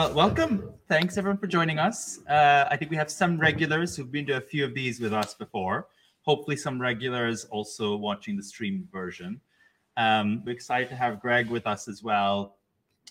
Well, welcome. Thanks everyone for joining us. Uh, I think we have some regulars who've been to a few of these with us before. Hopefully, some regulars also watching the stream version. Um, we're excited to have Greg with us as well.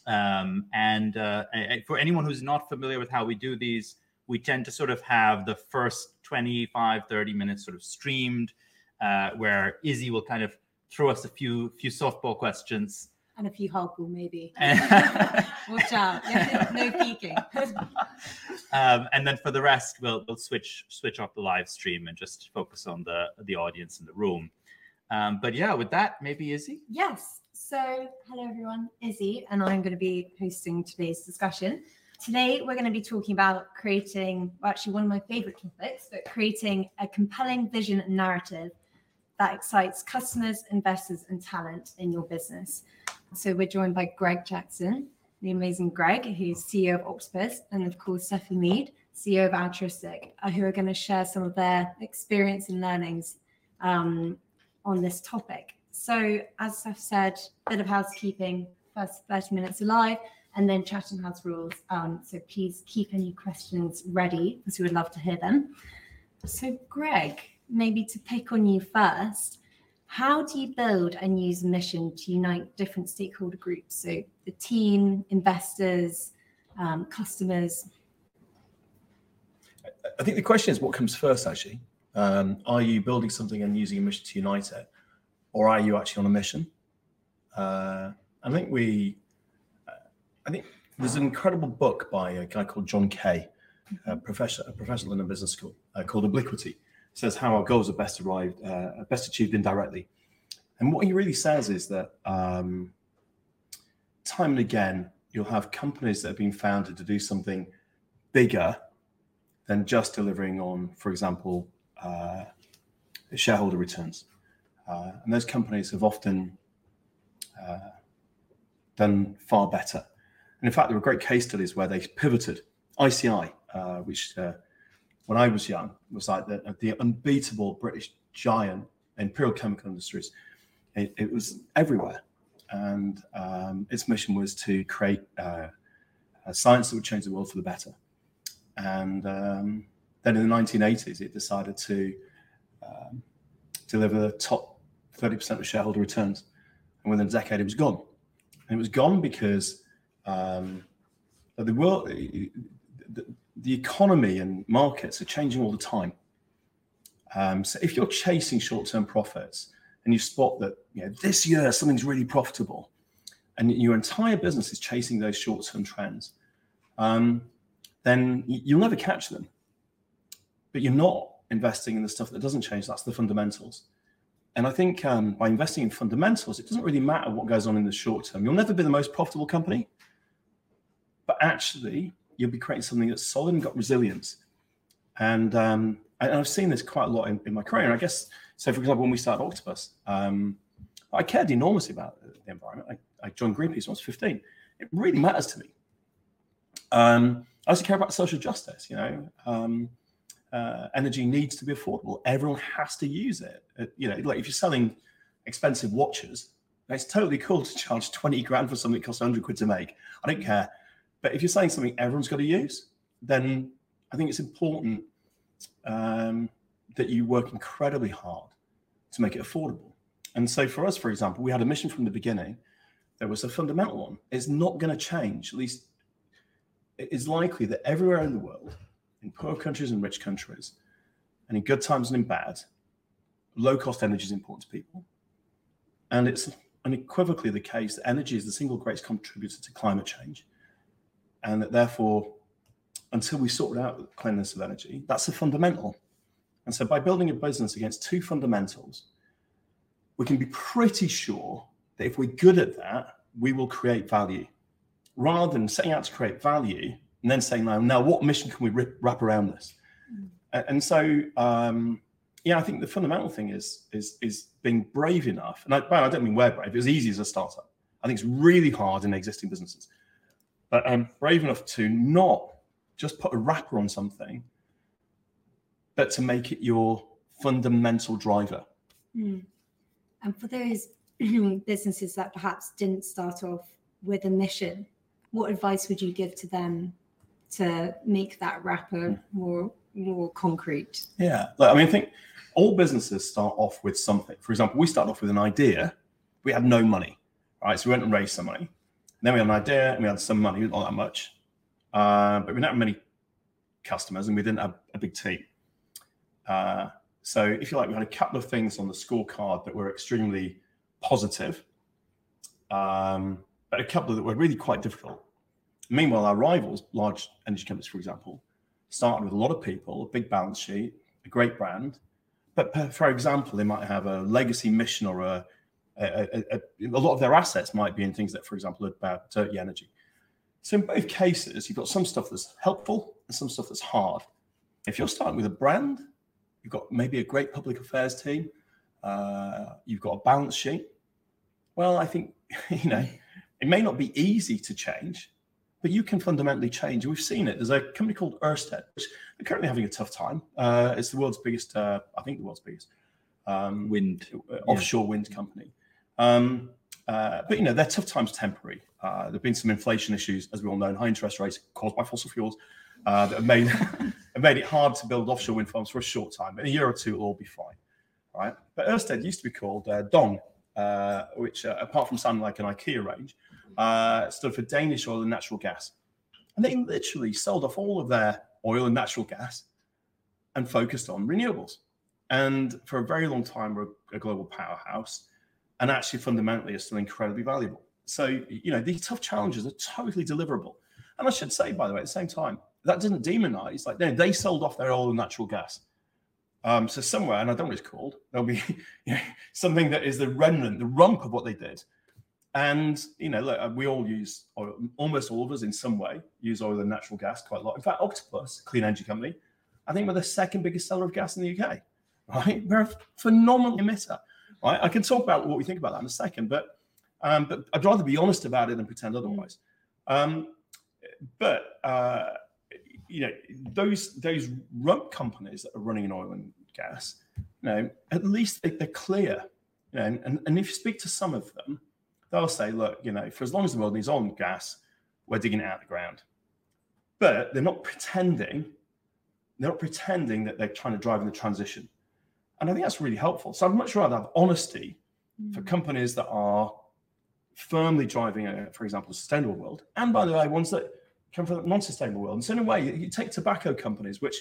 Um, and uh, for anyone who's not familiar with how we do these, we tend to sort of have the first 25, 30 minutes sort of streamed, uh, where Izzy will kind of throw us a few few softball questions and a few hardball maybe. Watch out! no peeking. um, and then for the rest, we'll we'll switch switch off the live stream and just focus on the the audience in the room. Um, but yeah, with that, maybe Izzy. Yes. So hello everyone, Izzy, and I'm going to be hosting today's discussion. Today, we're going to be talking about creating, well, actually, one of my favorite topics, but creating a compelling vision and narrative that excites customers, investors, and talent in your business. So we're joined by Greg Jackson, the amazing Greg, who's CEO of Octopus, and of course, Stephanie Mead, CEO of Altruistiq, uh, who are going to share some of their experience and learnings um, on this topic. So, as I've said, a bit of housekeeping, first 30 minutes alive, and then Chatham House rules. Um, so please keep any questions ready because we would love to hear them. So, Greg, maybe to pick on you first, how do you build and use a mission to unite different stakeholder groups? So the team, investors, um, customers. I think the question is what comes first, actually. Um, are you building something and using a mission to unite it? Or are you actually on a mission? Uh, I think we, uh, I think there's an incredible book by a guy called John Kay, a professor, a professor in a Business School, uh, called Obliquity says how our goals are best arrived, uh, best achieved indirectly. And what he really says is that um, time and again, you'll have companies that have been founded to do something bigger than just delivering on, for example, uh, shareholder returns. Uh, and those companies have often uh, done far better. And in fact, there were great case studies where they pivoted. ICI, uh, which uh, when I was young was like the, the unbeatable British giant Imperial Chemical Industries. It, it was everywhere. And um, its mission was to create uh, a science that would change the world for the better. And um, then in the 1980s, it decided to um, deliver the top 30% of shareholder returns. And within a decade, it was gone. And it was gone because um, the world, the economy and markets are changing all the time. Um, so if you're chasing short-term profits and you spot that you know this year something's really profitable, and your entire business is chasing those short-term trends, um, then you'll never catch them. But you're not investing in the stuff that doesn't change. That's the fundamentals. And I think um, by investing in fundamentals, it doesn't really matter what goes on in the short term. You'll never be the most profitable company, but actually, you'll be creating something that's solid and got resilience. And um, and I've seen this quite a lot in, in, my career. I guess so. For example, when we started Octopus, um, I cared enormously about the environment. I, I joined Greenpeace when I was 15. It really matters to me. Um, I also care about social justice. You know, um, uh, energy needs to be affordable. Everyone has to use it. Uh, you know, like if you're selling expensive watches, it's totally cool to charge 20 grand for something that costs 100 quid to make. I don't care. But if you're saying something everyone's got to use, then I think it's important um, that you work incredibly hard to make it affordable. And so for us, for example, we had a mission from the beginning. There was a fundamental one. It's not going to change. At least it is likely that everywhere in the world, in poor countries and rich countries, and in good times and in bad, low cost energy is important to people. And it's unequivocally the case that energy is the single greatest contributor to climate change and that therefore, until we sort out the cleanliness of energy, that's a fundamental. And so, by building a business against two fundamentals, we can be pretty sure that if we're good at that, we will create value, rather than setting out to create value and then saying, "Now, now, what mission can we rip, wrap around this?" Mm. And so, um, yeah, I think the fundamental thing is is is being brave enough. And I, well, I don't mean we're brave; it's easy as a startup. I think it's really hard in existing businesses but I'm brave enough to not just put a wrapper on something, but to make it your fundamental driver. Mm. And for those businesses that perhaps didn't start off with a mission, what advice would you give to them to make that wrapper more more concrete? Yeah, like, I mean, I think all businesses start off with something. For example, we started off with an idea. We had no money, right? So we went and raised some money. Then we had an idea and we had some money, not that much, uh, but we didn't have many customers and we didn't have a big team. Uh, so if you like, we had a couple of things on the scorecard that were extremely positive, um, but a couple that were really quite difficult. Meanwhile, our rivals, large energy companies, for example, started with a lot of people, a big balance sheet, a great brand. But for example, they might have a legacy mission or a, a, a, a lot of their assets might be in things that, for example, about dirty energy. So in both cases, you've got some stuff that's helpful and some stuff that's hard. If you're starting with a brand, you've got maybe a great public affairs team, uh, you've got a balance sheet. Well, I think you know it may not be easy to change, but you can fundamentally change. We've seen it. There's a company called Ørsted, which are currently having a tough time. Uh, it's the world's biggest, uh, I think, the world's biggest um, wind uh, offshore yeah. wind company. Um, uh, but you know, their tough times temporary. Uh, there've been some inflation issues, as we all know, and high interest rates caused by fossil fuels uh, that have made have made it hard to build offshore wind farms for a short time. In a year or two, it'll all be fine, right? But Ørsted used to be called Dong, which, apart from sounding like an IKEA range, uh, stood for Danish Oil and Natural Gas. And they literally sold off all of their oil and natural gas and focused on renewables. And for a very long time, we're a global powerhouse and actually fundamentally are still incredibly valuable. So, you know, these tough challenges are totally deliverable. And I should say, by the way, at the same time, that doesn't demonize, like, no, they sold off their oil and natural gas. Um, so somewhere, and I don't know what it's called, there'll be you know, something that is the remnant, the rump of what they did and you know, look, we all use oil, almost all of us in some way use oil and natural gas quite a lot. In fact, Octopus, clean energy company, I think we're the second biggest seller of gas in the UK. Right, we're a phenomenal emitter. Right, I can talk about what we think about that in a second, but um, but I'd rather be honest about it than pretend otherwise. Um, but uh, you know, those those rump companies that are running in oil and gas, you know, at least they, are clear. You know, and, and, and if you speak to some of them, they'll say, look, you know, for as long as the world needs oil and gas, we're digging it out of the ground. But they're not pretending, they're not pretending that they're trying to drive in the transition. And I think that's really helpful. So I'd much rather have honesty mm. for companies that are firmly driving, a, for example, a sustainable world. And by the way, ones that come from a non-sustainable world. And so in a way, you take tobacco companies, which,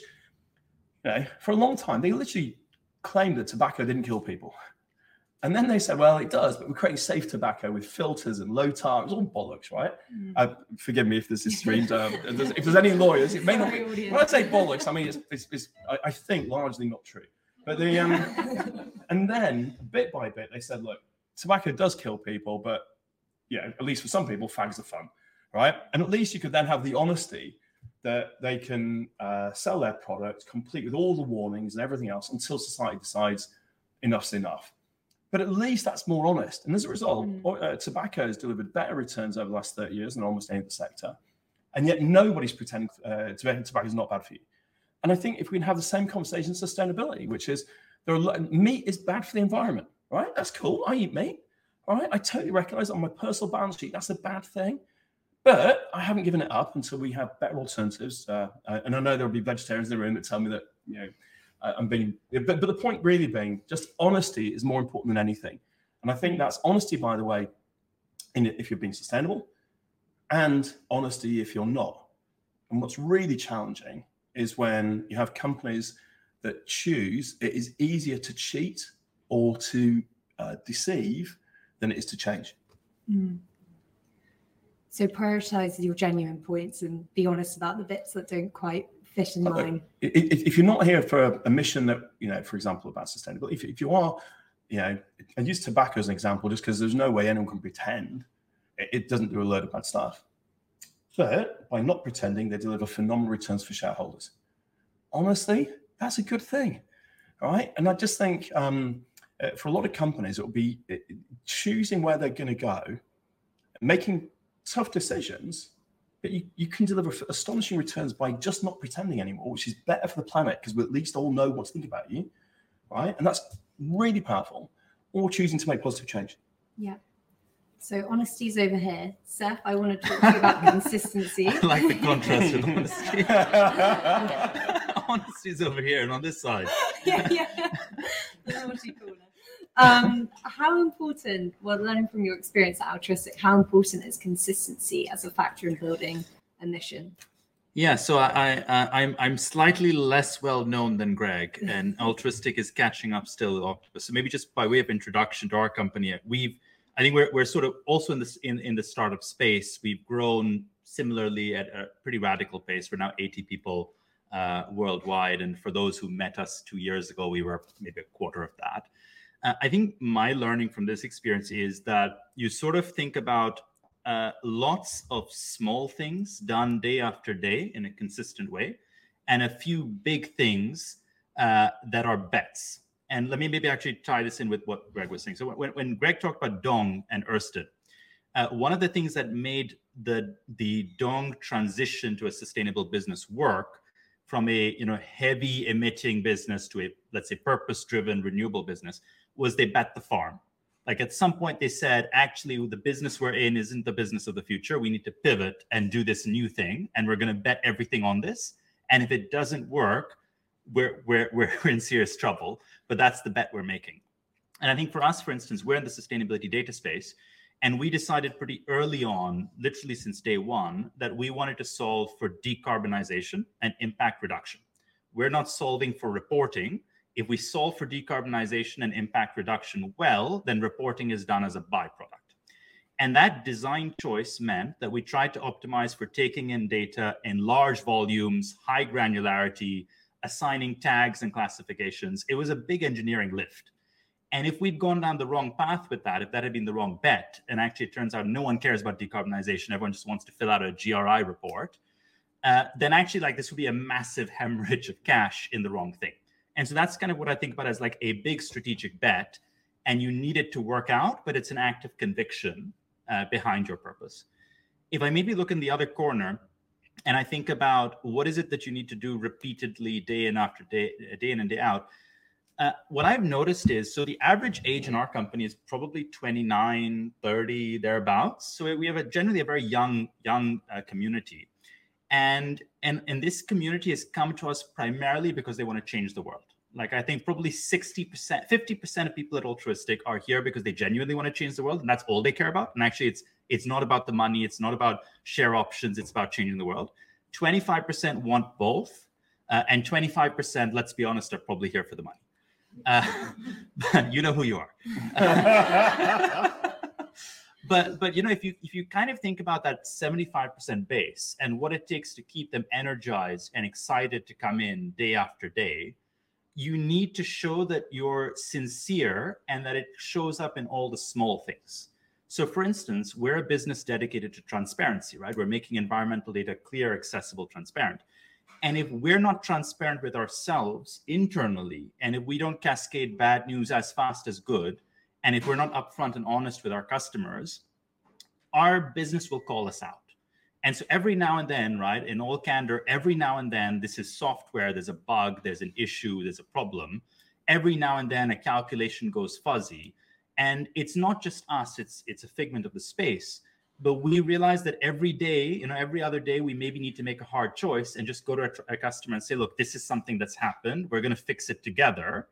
you know, for a long time, they literally claimed that tobacco didn't kill people. And then they said, well, it does, but we're creating safe tobacco with filters and low tar. It's all bollocks, right? Mm. Uh, forgive me if this is streamed. Um, if, there's, if, there's, any lawyers, it may not be. When I say bollocks, I mean, it's, it's, it's I, I, think largely not true. But the, um, and then bit by bit, they said, look, tobacco does kill people, but, you know, at least for some people, fags are fun, right? And at least you could then have the honesty that they can uh, sell their product complete with all the warnings and everything else until society decides enough's enough but at least that's more honest. And as a result, mm. uh, tobacco has delivered better returns over the last 30 years than almost any other sector. And yet nobody's pretending uh, tobacco is not bad for you. And I think if we can have the same conversation sustainability, which is there are meat is bad for the environment, right? That's cool. I eat meat. All right. I totally recognize on my personal balance sheet, that's a bad thing. But I haven't given it up until we have better alternatives. Uh, and I know there'll be vegetarians in the room that tell me that, you know, I'm being, but, but the point really being just honesty is more important than anything. And I think that's honesty, by the way, in if you're being sustainable and honesty if you're not. And what's really challenging is when you have companies that choose, it is easier to cheat or to uh, deceive than it is to change. Mm. So prioritize your genuine points and be honest about the bits that don't quite fit in line. If you're not here for a mission that, you know, for example, about sustainability, if, if you are, you know, I use tobacco as an example just because there's no way anyone can pretend it, it doesn't do a load of bad stuff. But by not pretending, they deliver phenomenal returns for shareholders. Honestly, that's a good thing. right? And I just think um, uh, for a lot of companies, it will be choosing where they're going to go, making tough decisions but you, you can deliver astonishing returns by just not pretending anymore, which is better for the planet because we at least all know what to think about you, right? And that's really powerful. Or choosing to make positive change. Yeah. So honesty's over here. Seth, I want to talk to you about consistency. I like the contrast with honesty. Honesty's over here and on this side. yeah, yeah. naughty corner. Um, how important, well, learning from your experience at Altruistiq, how important is consistency as a factor in building a mission? Yeah, so I, I I'm I'm slightly less well known than Greg, and Altruistiq is catching up still. Octopus. So maybe just by way of introduction to our company, we've I think we're we're sort of also in this in in the startup space. We've grown similarly at a pretty radical pace. We're now 80 people uh, worldwide, and for those who met us two years ago, we were maybe a quarter of that. Uh, I think my learning from this experience is that you sort of think about uh, lots of small things done day after day in a consistent way, and a few big things uh, that are bets. And let me maybe actually tie this in with what Greg was saying. So when, when Greg talked about Dong and Ørsted, uh, one of the things that made the the Dong transition to a sustainable business work from a you know heavy emitting business to a let's say purpose driven renewable business was they bet the farm. Like at some point they said actually the business we're in isn't the business of the future. We need to pivot and do this new thing and we're going to bet everything on this. And if it doesn't work we're, we're, we're in serious trouble but that's the bet we're making. And i think for us for instance we're in the sustainability data space and we decided pretty early on literally since day one that we wanted to solve for decarbonization and impact reduction. We're not solving for reporting. If we solve for decarbonization and impact reduction well, then reporting is done as a byproduct. And that design choice meant that we tried to optimize for taking in data in large volumes, high granularity, assigning tags and classifications. It was a big engineering lift. And if we'd gone down the wrong path with that, if that had been the wrong bet, and actually it turns out no one cares about decarbonization, everyone just wants to fill out a GRI report, uh, then actually like this would be a massive hemorrhage of cash in the wrong thing. And so that's kind of what I think about as like a big strategic bet. And you need it to work out, but it's an act of conviction uh, behind your purpose. If I maybe look in the other corner and I think about what is it that you need to do repeatedly, day in after day, day in and day out, uh, what I've noticed is so the average age in our company is probably 29, 30, thereabouts. So we have a generally a very young, young uh, community. And and and this community has come to us primarily because they want to change the world like i think probably 60% 50% of people at Altruistiq are here because they genuinely want to change the world and that's all they care about. And actually it's it's not about the money it's not about share options it's about changing the world. 25% want both uh, and 25% let's be honest are probably here for the money. Uh, you know who you are. But but you know if you if you kind of think about that 75% base and what it takes to keep them energized and excited to come in day after day you need to show that you're sincere and that it shows up in all the small things. So for instance we're a business dedicated to transparency right? We're making environmental data clear accessible transparent. And if we're not transparent with ourselves internally and if we don't cascade bad news as fast as good and if we're not upfront and honest with our customers, our business will call us out. And so every now and then, right, in all candor, every now and then, this is software, there's a bug, there's an issue, there's a problem. Every now and then, a calculation goes fuzzy. And it's not just us, it's it's a figment of the space. But we realize that every day, you know, every other day, we maybe need to make a hard choice and just go to a, customer and say, look, this is something that's happened. We're going to fix it together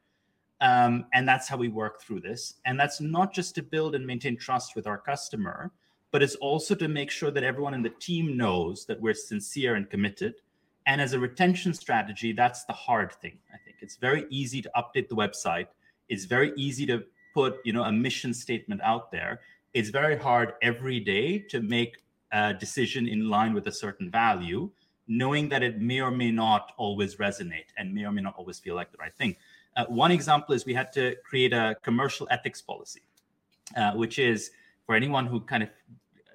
um, and that's how we work through this. And that's not just to build and maintain trust with our customer, but it's also to make sure that everyone in the team knows that we're sincere and committed. And as a retention strategy, that's the hard thing. I think it's very easy to update the website. It's very easy to put, you know, a mission statement out there. It's very hard every day to make a decision in line with a certain value, knowing that it may or may not always resonate and may or may not always feel like the right thing. Uh, one example is we had to create a commercial ethics policy, uh, which is for anyone who kind of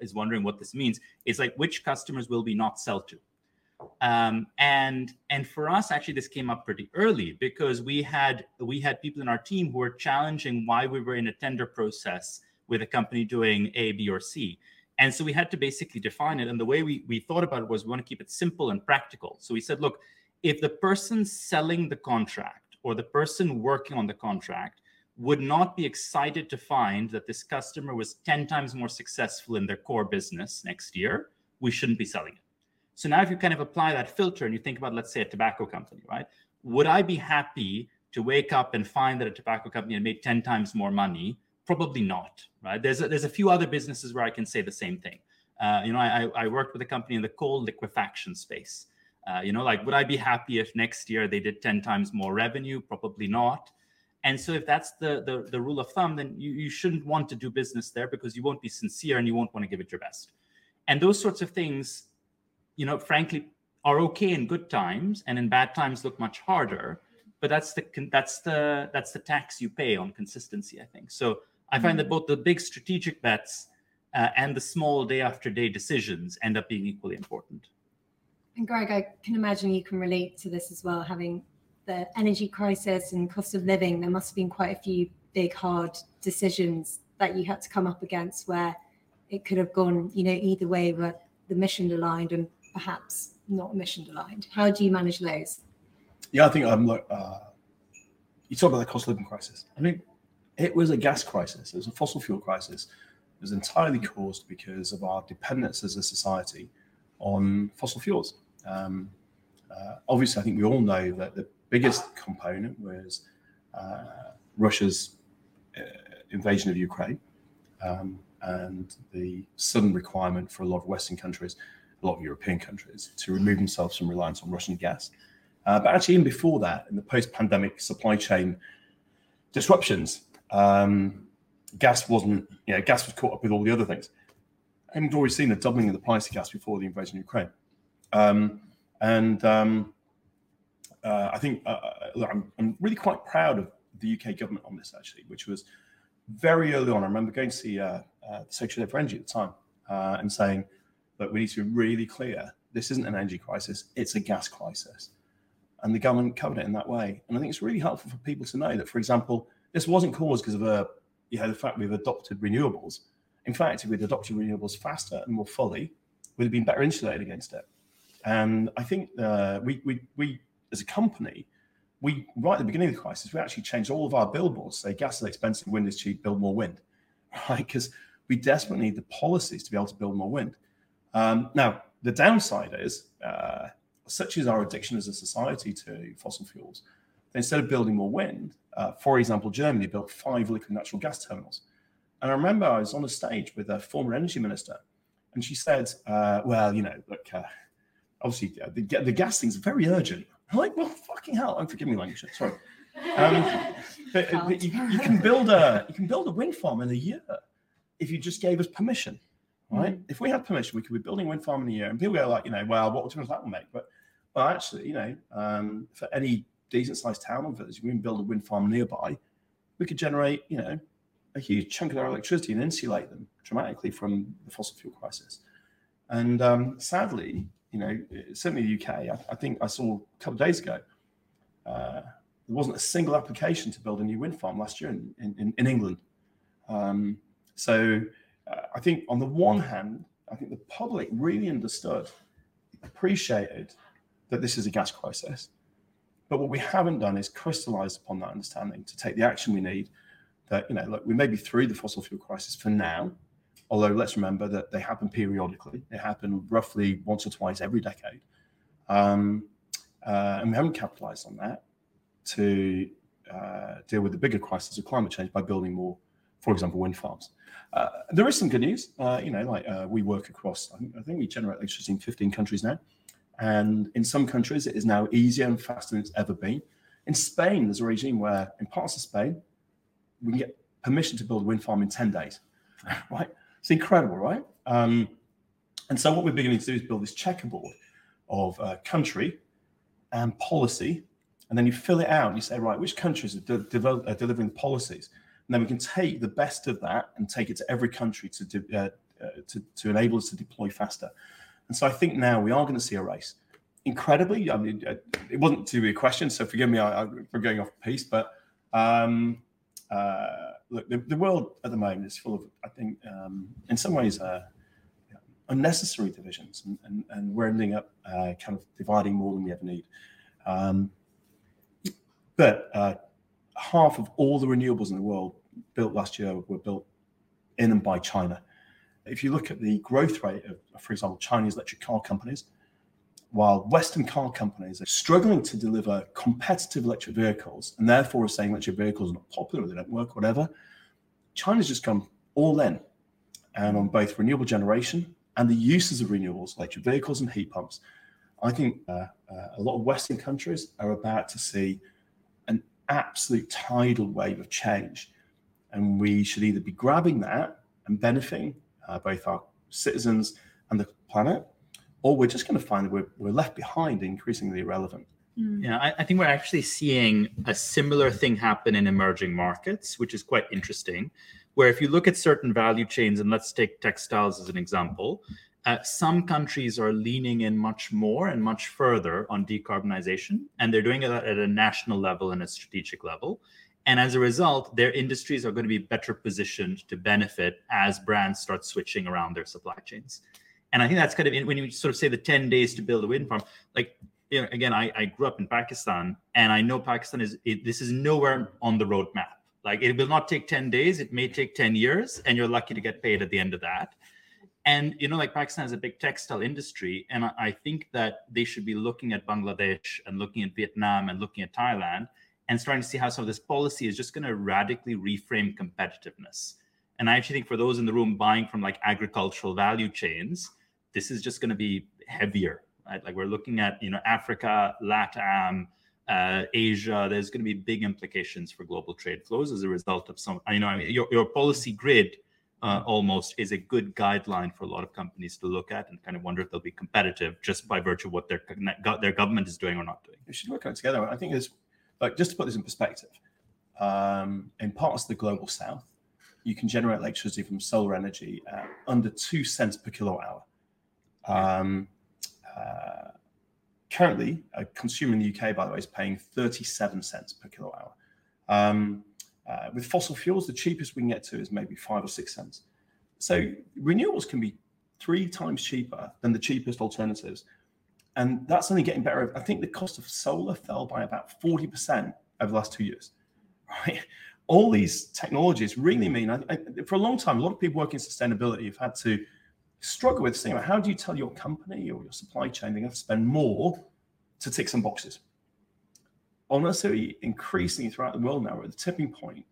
is wondering what this means, it's like which customers will we not sell to? Um, and and for us, actually, this came up pretty early because we had we had people in our team who were challenging why we were in a tender process with a company doing A, B, or C. And so we had to basically define it. And the way we, we thought about it was we want to keep it simple and practical. So we said, look, if the person selling the contract or the person working on the contract would not be excited to find that this customer was 10 times more successful in their core business next year, we shouldn't be selling it. So now if you kind of apply that filter and you think about, let's say, a tobacco company, right? Would I be happy to wake up and find that a tobacco company had made 10 times more money? Probably not, right? There's a, there's a few other businesses where I can say the same thing. Uh, you know, I, I worked with a company in the coal liquefaction space. Uh, you know, like, would I be happy if next year they did 10 times more revenue? Probably not. And so if that's the, the, the rule of thumb, then you, you shouldn't want to do business there because you won't be sincere and you won't want to give it your best. And those sorts of things, you know, frankly, are okay in good times and in bad times look much harder. But that's the that's the that's the tax you pay on consistency, I think. So I find that mm-hmm. both the big strategic bets uh, and the small day after day decisions end up being equally important. And Greg, I can imagine you can relate to this as well, having the energy crisis and cost of living, there must have been quite a few big, hard decisions that you had to come up against where it could have gone, you know, either way, but the mission aligned and perhaps not mission aligned. How do you manage those? Yeah, I think I'm like, uh, you talk about the cost of living crisis. I mean, it was a gas crisis, it was a fossil fuel crisis. It was entirely caused because of our dependence as a society on fossil fuels. Um, uh, obviously, I think we all know that the biggest component was uh, Russia's uh, invasion of Ukraine um, and the sudden requirement for a lot of Western countries, a lot of European countries, to remove themselves from reliance on Russian gas. Uh, but actually, even before that, in the post-pandemic supply chain disruptions, um, gas wasn't, you know, gas was caught up with all the other things. And we've already seen a doubling of the price of gas before the invasion of Ukraine. Um, and um, uh, I think uh, uh I'm, I'm, really quite proud of the UK government on this actually, which was very early on. I remember going to see uh, uh, the Secretary for Energy at the time uh, and saying, "Look, we need to be really clear. This isn't an energy crisis; it's a gas crisis." And the government covered it in that way. And I think it's really helpful for people to know that, for example, this wasn't caused because of a, you know, the fact we've adopted renewables. In fact, if we'd adopted renewables faster and more fully, we'd have been better insulated against it. And I think uh, we, we, we as a company, we right at the beginning of the crisis, we actually changed all of our billboards. Say gas is expensive, wind is cheap, build more wind, right? Because we desperately need the policies to be able to build more wind. Um, now, the downside is, uh, such is our addiction as a society to fossil fuels. Instead of building more wind, uh, for example, Germany built five liquid natural gas terminals. And I remember I was on a stage with a former energy minister, and she said, uh, "Well, you know, look, uh, obviously the, the gas thing's very urgent. I'm like, well, fucking hell. I'm forgive me language. Sorry. Um, but, but you, you, can build a you can build a wind farm in a year if you just gave us permission, right? Mm. If we had permission, we could be building a wind farm in a year. And people go like, you know, well, what difference that will make? But well, actually, you know, um, for any decent sized town or village, we can build a wind farm nearby. We could generate, you know, a huge chunk of our electricity and insulate them dramatically from the fossil fuel crisis. And um, sadly, you know, certainly the UK, I, I think I saw a couple of days ago, uh, there wasn't a single application to build a new wind farm last year in, in, in England. Um, so uh, I think on the one hand, I think the public really understood, appreciated that this is a gas crisis. But what we haven't done is crystallized upon that understanding to take the action we need. That, you know, look, we may be through the fossil fuel crisis for now, Although let's remember that they happen periodically. They happen roughly once or twice every decade. Um, uh, and we haven't capitalized on that to uh, deal with the bigger crisis of climate change by building more, for example, wind farms. Uh, there is some good news. Uh, you know, like uh, we work across, I think, I think we generate electricity in 15 countries now. And in some countries, it is now easier and faster than it's ever been. In Spain, there's a regime where in parts of Spain, we can get permission to build a wind farm in 10 days, right? It's incredible, right? Um, and so what we're beginning to do is build this checkerboard of uh, country and policy, and then you fill it out and you say, right, which countries are, de- develop, are delivering policies, and then we can take the best of that and take it to every country to, de- uh, uh, to, to enable us to deploy faster. And so I think now we are going to see a race. Incredibly, I mean, uh, it wasn't to be a question, so forgive me I, I, for going off piece, but um, uh, look, the, the, world at the moment is full of, I think, um, in some ways, uh, unnecessary divisions, and, and, and, we're ending up uh, kind of dividing more than we ever need. Um, but uh, half of all the renewables in the world built last year were built in and by China. If you look at the growth rate of, for example, Chinese electric car companies, while Western car companies are struggling to deliver competitive electric vehicles and therefore are saying electric vehicles are not popular, they don't work, whatever, China's just come all in and on both renewable generation and the uses of renewables, electric vehicles and heat pumps. I think uh, uh, a lot of Western countries are about to see an absolute tidal wave of change. And we should either be grabbing that and benefiting uh, both our citizens and the planet, or we're just going to find that we're, we're left behind, increasingly irrelevant. Mm. Yeah, I, I, think we're actually seeing a similar thing happen in emerging markets, which is quite interesting. Where if you look at certain value chains, and let's take textiles as an example, uh, some countries are leaning in much more and much further on decarbonization, and they're doing it at a national level and a strategic level. And as a result, their industries are going to be better positioned to benefit as brands start switching around their supply chains. And I think that's kind of when you sort of say the 10 days to build a wind farm, like, you know, again, I, I grew up in Pakistan and I know Pakistan is, it, this is nowhere on the roadmap. Like it will not take 10 days, it may take 10 years, and you're lucky to get paid at the end of that and you know like pakistan has a big textile industry and I, think that they should be looking at bangladesh and looking at vietnam and looking at thailand and starting to see how some of this policy is just going to radically reframe competitiveness and i actually think for those in the room buying from like agricultural value chains this is just going to be heavier right like we're looking at you know africa latam uh, Asia, there's going to be big implications for global trade flows as a result of some, you know, I mean, your, your policy grid uh, almost is a good guideline for a lot of companies to look at and kind of wonder if they'll be competitive just by virtue of what their their government is doing or not doing. We should work it together. I think it's like just to put this in perspective. Um, in parts of the global south, you can generate electricity from solar energy at under two cents per kilowatt hour. Um, uh, currently, a consumer in the UK, by the way, is paying 37 cents per kilowatt hour. Um, uh, with fossil fuels, the cheapest we can get to is maybe five or six cents. So renewables can be three times cheaper than the cheapest alternatives. And that's only getting better. I think the cost of solar fell by about 40% over the last two years. Right? All these technologies really mean, I, I, for a long time, a lot of people working in sustainability have had to struggle with saying, how do you tell your company or your supply chain they have to spend more to tick some boxes? honestly increasingly throughout the world now we're at the tipping point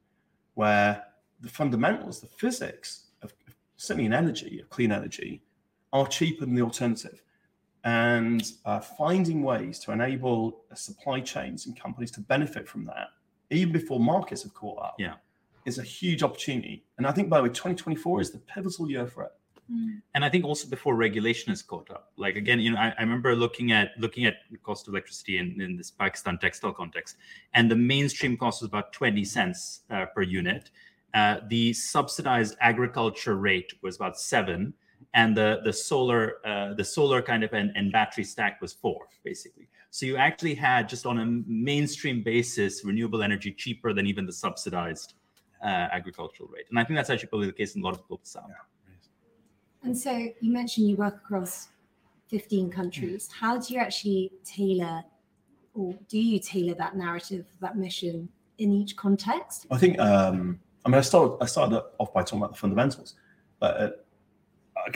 where the fundamentals, the physics of certainly in energy, of clean energy, are cheaper than the alternative. And uh, finding ways to enable supply chains and companies to benefit from that, even before markets have caught up, yeah. is a huge opportunity. And I think, by the way, 2024 is the pivotal year for it. Mm. And I think also before regulation is caught up. Like again, you know, I, I remember looking at looking at cost of electricity in, in this Pakistan textile context, and the mainstream cost was about 20 cents uh, per unit. Uh, the subsidized agriculture rate was about seven, and the the solar uh, the solar kind of and, and battery stack was four, basically. So you actually had just on a mainstream basis renewable energy cheaper than even the subsidized uh, agricultural rate, and I think that's actually probably the case in a lot of global south. Yeah. And so you mentioned you work across 15 countries. How do you actually tailor, or do you tailor that narrative, that mission in each context? I think, um, I mean, I started, I started off by talking about the fundamentals, but uh,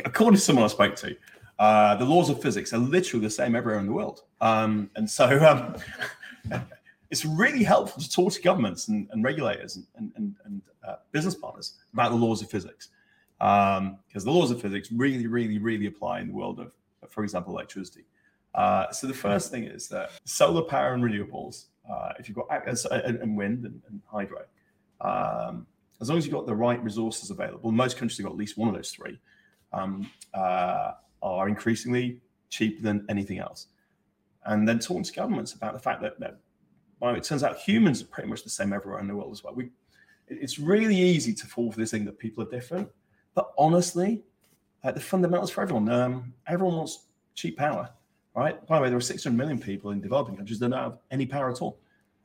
according to someone I spoke to, uh, the laws of physics are literally the same everywhere in the world. Um, and so um, it's really helpful to talk to governments and, and regulators and, and, and uh, business partners about the laws of physics because um, the laws of physics really, really, really apply in the world of, for example, electricity. Uh, so the first thing is that solar power and renewables, uh, if you've got and, wind and, and hydro, um, as long as you've got the right resources available, most countries have got at least one of those three, um, uh, are increasingly cheaper than anything else. And then talking to governments about the fact that, that well, it turns out humans are pretty much the same everywhere in the world as well. We, it's really easy to fall for this thing that people are different. But honestly, like the fundamentals for everyone, um, everyone wants cheap power, right? By the way, there are 600 million people in developing countries that don't have any power at all,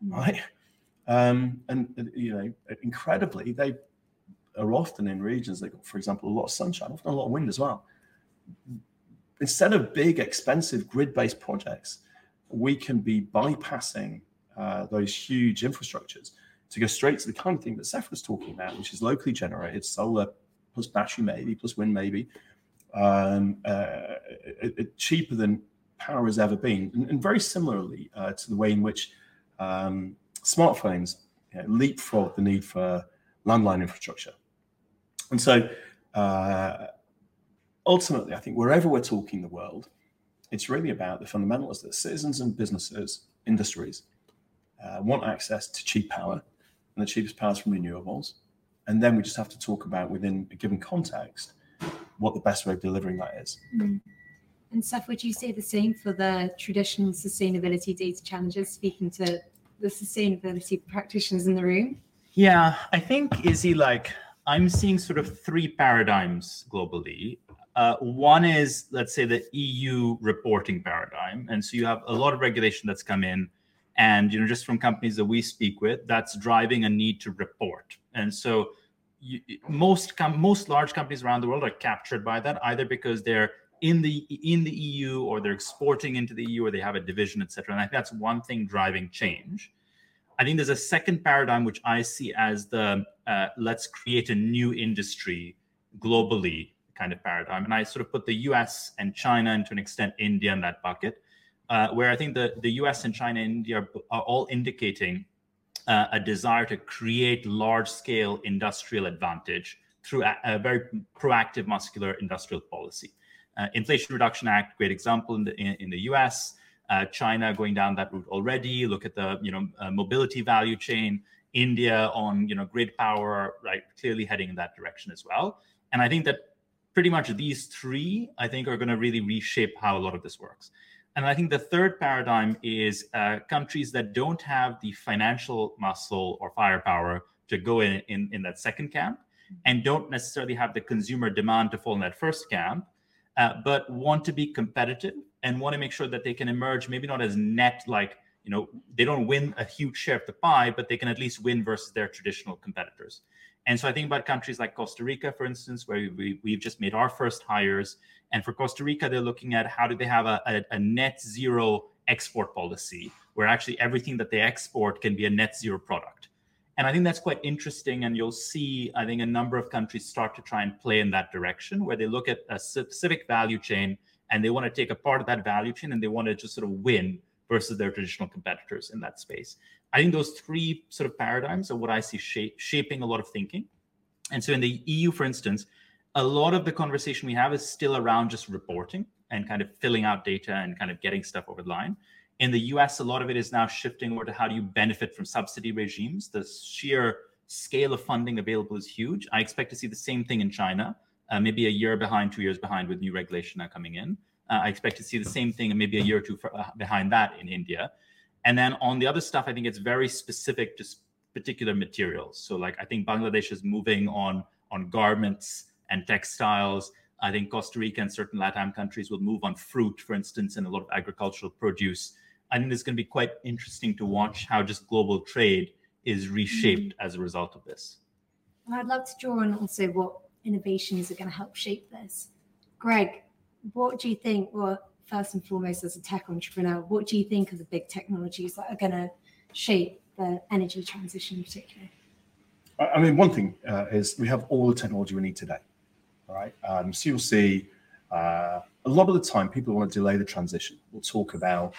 mm. Um, and you know, incredibly, they are often in regions that, for example, a lot of sunshine, often a lot of wind as well. Instead of big, expensive grid-based projects, we can be bypassing uh, those huge infrastructures to go straight to the kind of thing that Seth was talking about, which is locally generated solar plus battery maybe plus wind maybe, um, uh, cheaper than power has ever been, and, and very similarly uh, to the way in which um, smartphones you know, leapfrog the need for landline infrastructure. And so uh, ultimately, I think wherever we're talking the world, it's really about the fundamentals that citizens and businesses, industries, uh, want access to cheap power and the cheapest power is from renewables. And then we just have to talk about within a given context what the best way of delivering that is. Mm. And Seth, would you say the same for the traditional sustainability data challenges, speaking to the sustainability practitioners in the room? Yeah, I think, Izzy, like I'm seeing sort of three paradigms globally. Uh, one is, let's say, the EU reporting paradigm. And so you have a lot of regulation that's come in. And, you know, just from companies that we speak with, that's driving a need to report. And so you, most com- most large companies around the world are captured by that, either because they're in the in the EU or they're exporting into the EU or they have a division, etc. And I think that's one thing driving change. I think there's a second paradigm which I see as the uh, let's create a new industry globally kind of paradigm. And I sort of put the US and China and to an extent India in that bucket, uh, where I think the, the US and China and India are all indicating uh, a desire to create large scale industrial advantage through a, a very proactive muscular industrial policy. Uh, Inflation Reduction Act, great example in the, in, in the US. Uh, China going down that route already. Look at the you know uh, mobility value chain. India on you know grid power, right? Clearly heading in that direction as well. And I think that pretty much these three, I think, are going to really reshape how a lot of this works. And I think the third paradigm is uh, countries that don't have the financial muscle or firepower to go in, in, in that second camp and don't necessarily have the consumer demand to fall in that first camp, uh, but want to be competitive and want to make sure that they can emerge maybe not as net like you know they don't win a huge share of the pie but they can at least win versus their traditional competitors and so i think about countries like costa rica for instance where we, we've just made our first hires and for costa rica they're looking at how do they have a, a, a net zero export policy where actually everything that they export can be a net zero product and i think that's quite interesting and you'll see i think a number of countries start to try and play in that direction where they look at a specific value chain and they want to take a part of that value chain and they want to just sort of win versus their traditional competitors in that space. I think those three sort of paradigms are what I see shape, shaping a lot of thinking. And so in the EU, for instance, a lot of the conversation we have is still around just reporting and kind of filling out data and kind of getting stuff over the line. In the US, a lot of it is now shifting over to how do you benefit from subsidy regimes. The sheer scale of funding available is huge. I expect to see the same thing in China uh, maybe a year behind, two years behind with new regulation now coming in. Uh, I expect to see the same thing maybe a year or two for, uh, behind that in India. And then on the other stuff, I think it's very specific to particular materials. So like I think Bangladesh is moving on on garments and textiles. I think Costa Rica and certain LATAM countries will move on fruit, for instance, and a lot of agricultural produce. I think it's going to be quite interesting to watch how just global trade is reshaped mm-hmm. as a result of this. I'd love to draw on also what innovations are going to help shape this. Greg, what do you think? Well, first and foremost, as a tech entrepreneur, what do you think are the big technologies that are going to shape the energy transition in particular? I mean, one thing uh, is we have all the technology we need today. Right. Um, so you'll see uh, a lot of the time people want to delay the transition. We'll talk about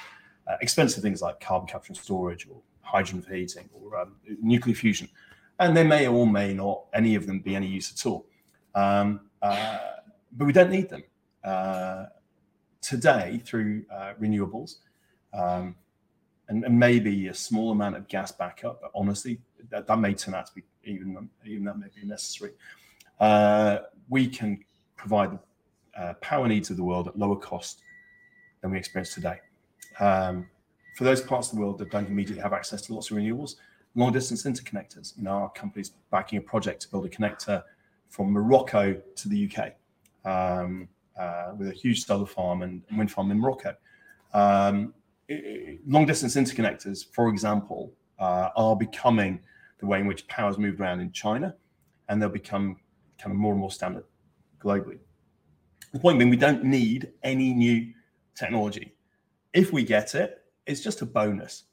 uh, expensive things like carbon capture and storage or hydrogen for heating or um, nuclear fusion. And they may or may not, any of them, be any use at all. Um, uh, but we don't need them. Today, through uh, renewables, um, and, and, maybe a small amount of gas backup, but honestly, that, that may turn out to be even, even that may be necessary. Uh, we can provide the uh, power needs of the world at lower cost than we experience today. Um, for those parts of the world that don't immediately have access to lots of renewables, long distance interconnectors. You know, our company's backing a project to build a connector from Morocco to the UK um, uh, with a huge solar farm and wind farm in Morocco. Um, long distance interconnectors, for example, uh, are becoming the way in which power is moved around in China, and they'll become kind of more and more standard globally. The point being, we don't need any new technology. If we get it, it's just a bonus.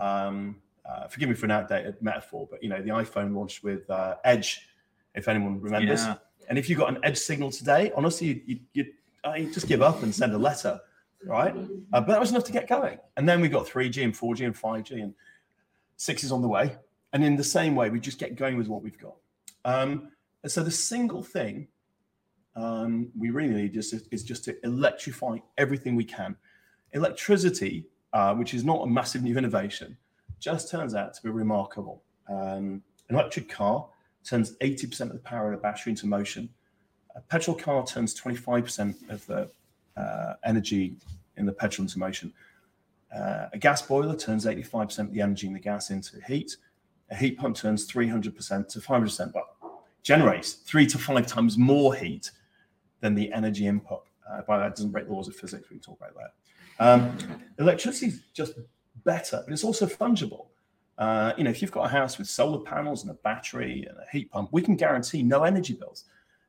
Um, uh, forgive me for an outdated metaphor, but you know, the iPhone launched with uh, Edge, if anyone remembers. Yeah. And if you got an Edge signal today, honestly, you you you uh, just give up and send a letter, right? Uh, but that was enough to get going. And then we got 3G and 4G and 5G and six is on the way. And in the same way, we just get going with what we've got. Um, and so the single thing um, we really need is, is just to electrify everything we can. Electricity, uh, which is not a massive new innovation, just turns out to be remarkable. Um, an electric car turns 80% of the power of a battery into motion. A petrol car turns 25% of the uh, energy in the petrol into motion. Uh, a gas boiler turns 85% of the energy in the gas into heat. A heat pump turns 300% to 500%, well, generates three to five times more heat than the energy input. Uh, by that, doesn't break the laws of physics. We can talk about that. Um, electricity is just better, but it's also fungible. Uh, you know, if you've got a house with solar panels and a battery and a heat pump, we can guarantee no energy bills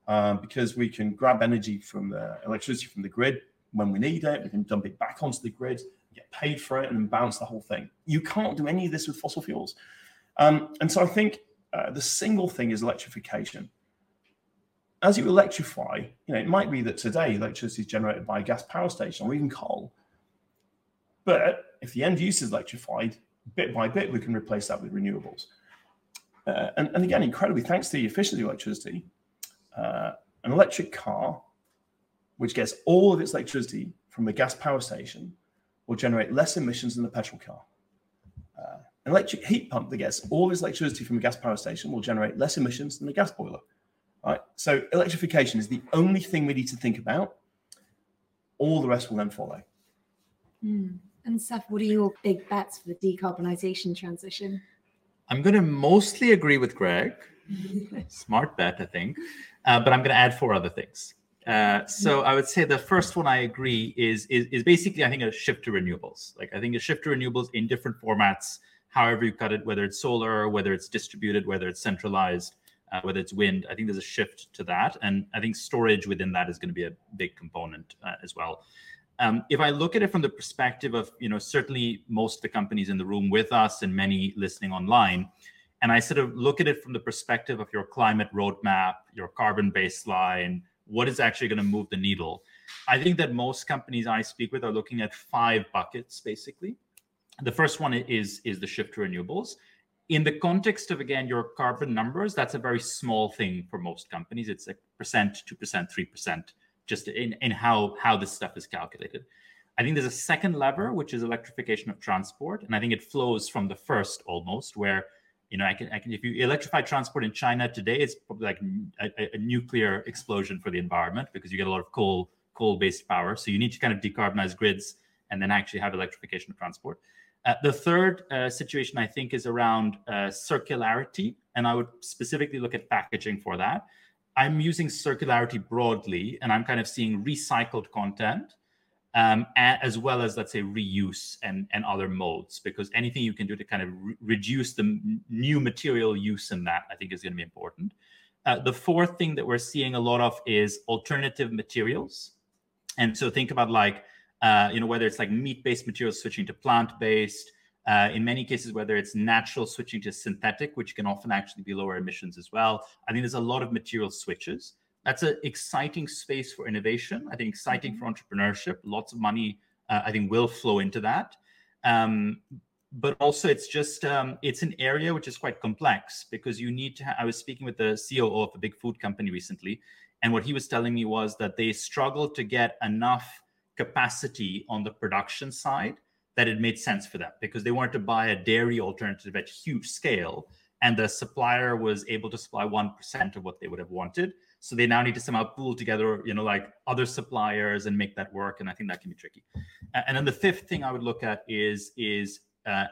um, because we can grab energy from the electricity from the grid when we need it. We can dump it back onto the grid, get paid for it, and balance the whole thing. You can't do any of this with fossil fuels. Um, and so I think uh, the single thing is electrification. As you electrify, you know, it might be that today electricity is generated by a gas power station or even coal. But if the end use is electrified, bit by bit, we can replace that with renewables. Uh, and, and, again, incredibly, thanks to the efficiency of electricity, uh, an electric car, which gets all of its electricity from a gas power station, will generate less emissions than a petrol car. Uh, an electric heat pump that gets all its electricity from a gas power station will generate less emissions than a gas boiler. Right? So electrification is the only thing we need to think about. All the rest will then follow. Mm. And Seth, what are your big bets for the decarbonisation transition? I'm going to mostly agree with Greg. Smart bet, I think. Uh, but I'm going to add four other things. Uh, so I would say the first one I agree is, is is basically I think a shift to renewables. Like I think a shift to renewables in different formats, however you cut it, whether it's solar, whether it's distributed, whether it's centralized, uh, whether it's wind. I think there's a shift to that, and I think storage within that is going to be a big component uh, as well. Um, if I look at it from the perspective of, you know, certainly most of the companies in the room with us and many listening online, and I sort of look at it from the perspective of your climate roadmap, your carbon baseline, what is actually going to move the needle. I think that most companies I speak with are looking at five buckets basically. The first one is is the shift to renewables. In the context of again your carbon numbers, that's a very small thing for most companies. It's a percent, two percent, three percent just in, in how how this stuff is calculated. I think there's a second lever, which is electrification of transport, and I think it flows from the first almost, where you know I can I can if you electrify transport in China today, it's probably like a, a nuclear explosion for the environment because you get a lot of coal coal based power. So you need to kind of decarbonize grids and then actually have electrification of transport. Uh, the third uh, situation I think is around uh, circularity, and I would specifically look at packaging for that. I'm using circularity broadly, and I'm kind of seeing recycled content um, as well as, let's say, reuse and, and other modes, because anything you can do to kind of re- reduce the new material use in that, I think, is going to be important. Uh, the fourth thing that we're seeing a lot of is alternative materials. And so think about like, uh, you know, whether it's like meat-based materials switching to plant-based, uh, in many cases, whether it's natural switching to synthetic, which can often actually be lower emissions as well. I think there's a lot of material switches. That's an exciting space for innovation. I think exciting mm-hmm. for entrepreneurship. Lots of money, uh, I think, will flow into that. Um, but also, it's just um, it's an area which is quite complex because you need to. Ha- I was speaking with the COO of a big food company recently, and what he was telling me was that they struggle to get enough capacity on the production side that it made sense for them because they wanted to buy a dairy alternative at huge scale and the supplier was able to supply 1% of what they would have wanted. So they now need to somehow pool together you know like other suppliers and make that work and i think that can be tricky. And then the fifth thing i would look at is is uh,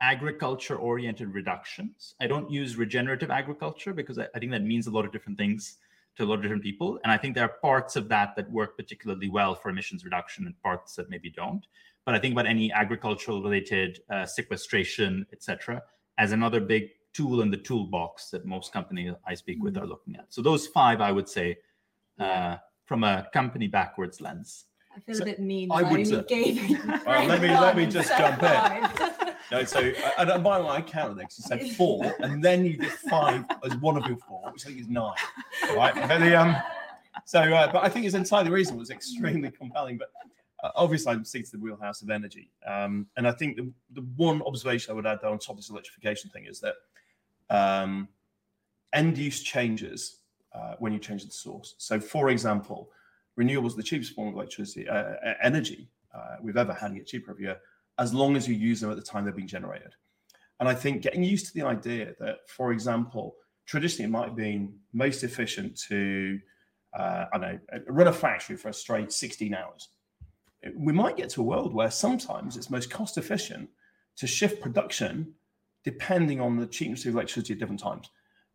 agriculture oriented reductions. I don't use regenerative agriculture because I, I think that means a lot of different things to a lot of different people and i think there are parts of that that work particularly well for emissions reduction and parts that maybe don't but I think about any agricultural related uh, sequestration, etc., as another big tool in the toolbox that most companies I speak with mm-hmm. are looking at. So those five, I would say, uh, from a company backwards lens. I feel so a bit mean. I would. Uh, well, let me let me just jump in. No, so and, and by the way, I counted because You said four, and then you did five as one of your four, which I think is nine. Right? But the, um, so, uh, but I think it's entirely reasonable. It's extremely compelling. But uh, obviously, I'm seated the wheelhouse of energy. Um, and I think the, the one observation I would add on top of this electrification thing is that um, end use changes uh, when you change the source. So, for example, renewables, are the cheapest form of electricity, uh, energy uh, we've ever had, and get cheaper every year, as long as you use them at the time they're being generated. And I think getting used to the idea that, for example, traditionally it might have been most efficient to, uh, I know, run a factory for a straight 16 hours. We might get to a world where sometimes it's most cost efficient to shift production depending on the cheapness of electricity at different times.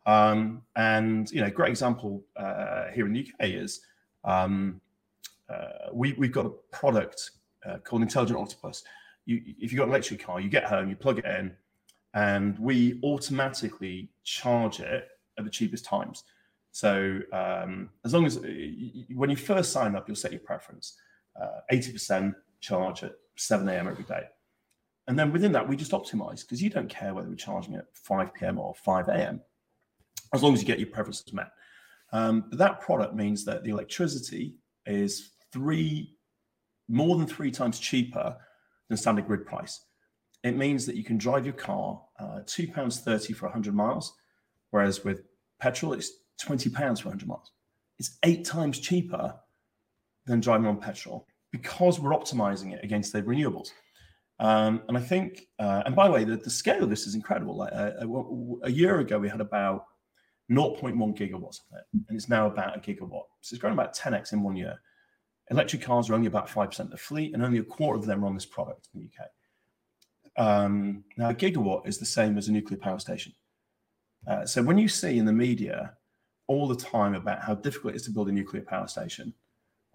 Um, and you know, great example uh, here in the UK is um, uh, we, we've got a product uh, called Intelligent Octopus. You, if you've got an electric car, you get home, you plug it in, and we automatically charge it at the cheapest times. So um, as long as when you first sign up, you'll set your preference. Uh, 80% charge at 7 a.m. every day. And then within that, we just optimize because you don't care whether we're charging at 5 p.m. or 5 a.m. as long as you get your preferences met. Um, but that product means that the electricity is three, more than three times cheaper than standard grid price. It means that you can drive your car uh, two pounds thirty for 100 miles, whereas with petrol it's 20 pounds for 100 miles. It's eight times cheaper than driving on petrol because we're optimizing it against the renewables. Um, and I think, uh, and by the way, the, the, scale of this is incredible. Like uh, a, a year ago, we had about 0.1 gigawatts of it, and it's now about a gigawatt. So it's grown about 10x in one year. Electric cars are only about 5% of the fleet, and only a quarter of them are on this product in the UK. Um, now, a gigawatt is the same as a nuclear power station. Uh, so when you see in the media all the time about how difficult it is to build a nuclear power station,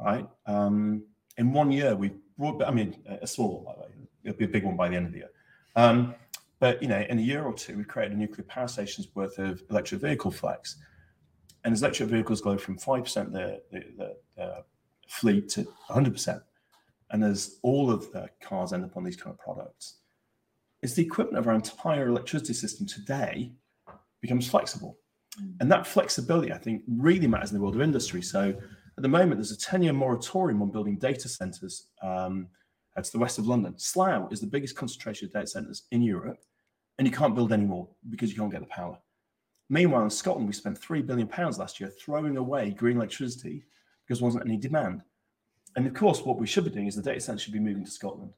right? Um, in one year, we brought, I mean, a small, one, by the way, it'll be a big one by the end of the year. Um, but you know, in a year or two, we've created a nuclear power station's worth of electric vehicle flex. And as electric vehicles go from 5% of the, the, the fleet to 100%, and as all of the cars end up on these kind of products, it's the equipment of our entire electricity system today becomes flexible. Mm. And that flexibility, I think, really matters in the world of industry. So at the moment, there's a 10 year moratorium on building data centers um, to the west of London. Slough is the biggest concentration of data centers in Europe, and you can't build any more because you can't get the power. Meanwhile, in Scotland, we spent three billion pounds last year throwing away green electricity because there wasn't any demand. And of course, what we should be doing is the data centers should be moving to Scotland.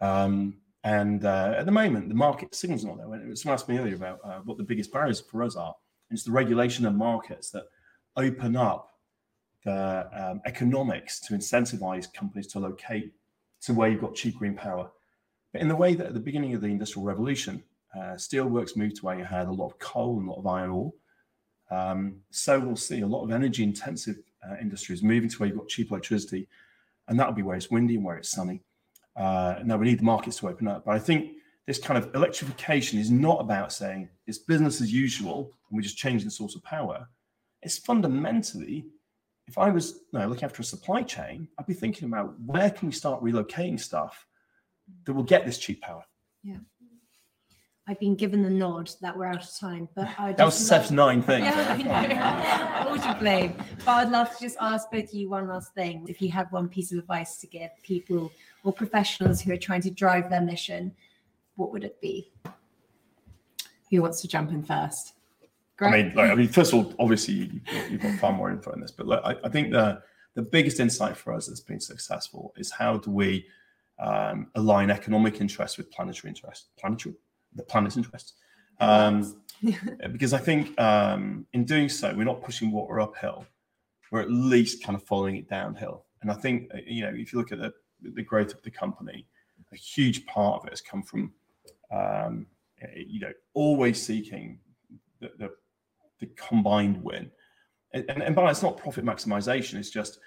Um, and uh, at the moment, the market signals not there. Someone asked me earlier about uh, what the biggest barriers for us are, and it's the regulation of markets that open up the um, economics to incentivize companies to locate to where you've got cheap green power. But in the way that at the beginning of the Industrial Revolution, uh, steelworks moved to where you had a lot of coal and a lot of iron ore. Um, so we'll see a lot of energy intensive uh, industries moving to where you've got cheap electricity, and that'll be where it's windy and where it's sunny. Uh, now we need the markets to open up, but I think this kind of electrification is not about saying it's business as usual and we just change the source of power. It's fundamentally if I was you know, looking after a supply chain, I'd be thinking about where can we start relocating stuff that will get this cheap power. Yeah. I've been given the nod that we're out of time, but I that was Seth's nine things. Yeah, All to blame. But I'd love to just ask both of you one last thing. If you had one piece of advice to give people or professionals who are trying to drive their mission, what would it be? Who wants to jump in first? Great. I mean, like, I mean, first of all, obviously you, have got far more info on this, but look, I, I, think the the biggest insight for us that's been successful is how do we um, align economic interests with planetary interests, planetary, the planet's interests. Um, because I think um, in doing so, we're not pushing water uphill; we're at least kind of following it downhill. And I think uh, you know, if you look at the the growth of the company, a huge part of it has come from um, you know always seeking the, the the combined win. And, and, and by it's not profit maximization, it's just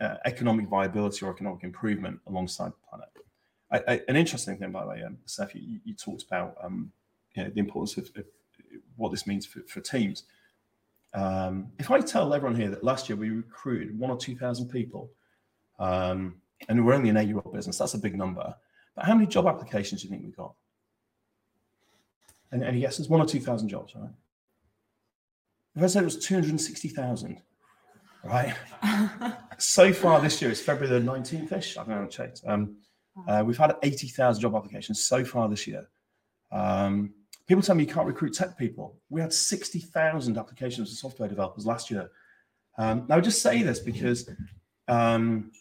uh, economic viability or economic improvement alongside the planet. I, I, an interesting thing, by the way, um, Seth, you, you talked about um, you know, the importance of, of, what this means for, for teams. Um, if I tell everyone here that last year we recruited one or 2,000 people, um, and we're only an eight year old business, that's a big number. But how many job applications do you think we got? And any guesses? One or 2,000 jobs, right? If I said it was 260,000, right? so far this year, it's February the 19th ish. I haven't checked. Um, uh, we've had 80,000 job applications so far this year. Um, people tell me you can't recruit tech people. We had 60,000 applications for software developers last year. Um, now, I just say this because, um,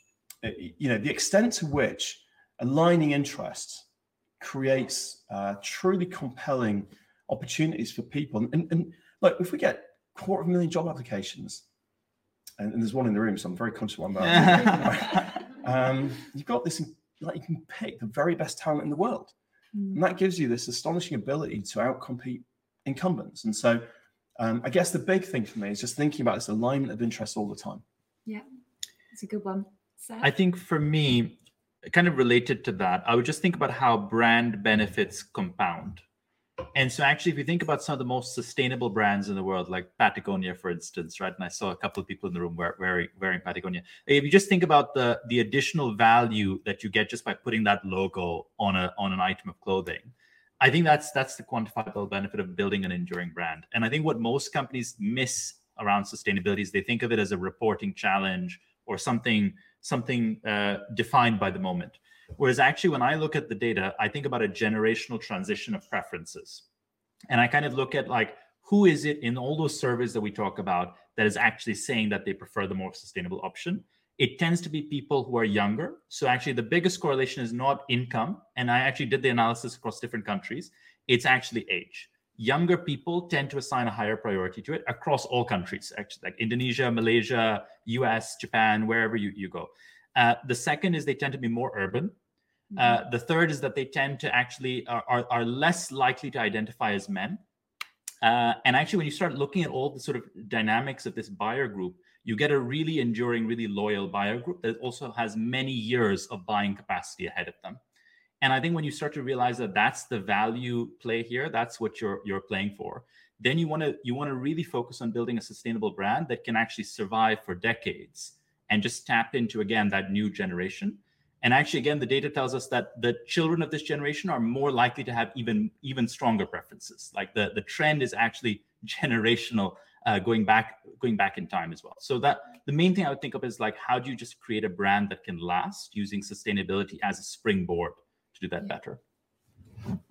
you know, the extent to which aligning interests creates uh, truly compelling opportunities for people. And, and look, if we get quarter of a million job applications, and, and there's one in the room, so I'm very conscious of one. But um, you've got this, like you can pick the very best talent in the world, mm. and that gives you this astonishing ability to outcompete incumbents. And so, um, I guess the big thing for me is just thinking about this alignment of interest all the time. Yeah, it's a good one. I think for me, kind of related to that, I would just think about how brand benefits compound. And so, actually, if you think about some of the most sustainable brands in the world, like Patagonia, for instance, right? And I saw a couple of people in the room wearing wearing Patagonia. If you just think about the the additional value that you get just by putting that logo on a on an item of clothing, I think that's that's the quantifiable benefit of building an enduring brand. And I think what most companies miss around sustainability is they think of it as a reporting challenge or something something uh, defined by the moment. Whereas actually, when I look at the data, I think about a generational transition of preferences. And I kind of look at like, who is it in all those surveys that we talk about that is actually saying that they prefer the more sustainable option? It tends to be people who are younger. So actually, the biggest correlation is not income. And I actually did the analysis across different countries. It's actually age younger people tend to assign a higher priority to it across all countries, actually, like Indonesia, Malaysia, US, Japan, wherever you, you go. Uh, the second is they tend to be more urban. Uh, mm-hmm. the third is that they tend to actually are, are, are less likely to identify as men. Uh, and actually, when you start looking at all the sort of dynamics of this buyer group, you get a really enduring, really loyal buyer group that also has many years of buying capacity ahead of them. And I think when you start to realize that that's the value play here, that's what you're you're playing for. Then you want to you want to really focus on building a sustainable brand that can actually survive for decades and just tap into again that new generation. And actually, again, the data tells us that the children of this generation are more likely to have even even stronger preferences. Like the the trend is actually generational, uh, going back going back in time as well. So that the main thing I would think of is like how do you just create a brand that can last using sustainability as a springboard to do that yeah. better.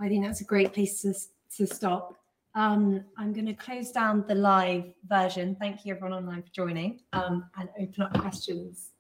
I think that's a great place to, to stop. Um, I'm going to close down the live version. Thank you, everyone online, for joining um, and open up questions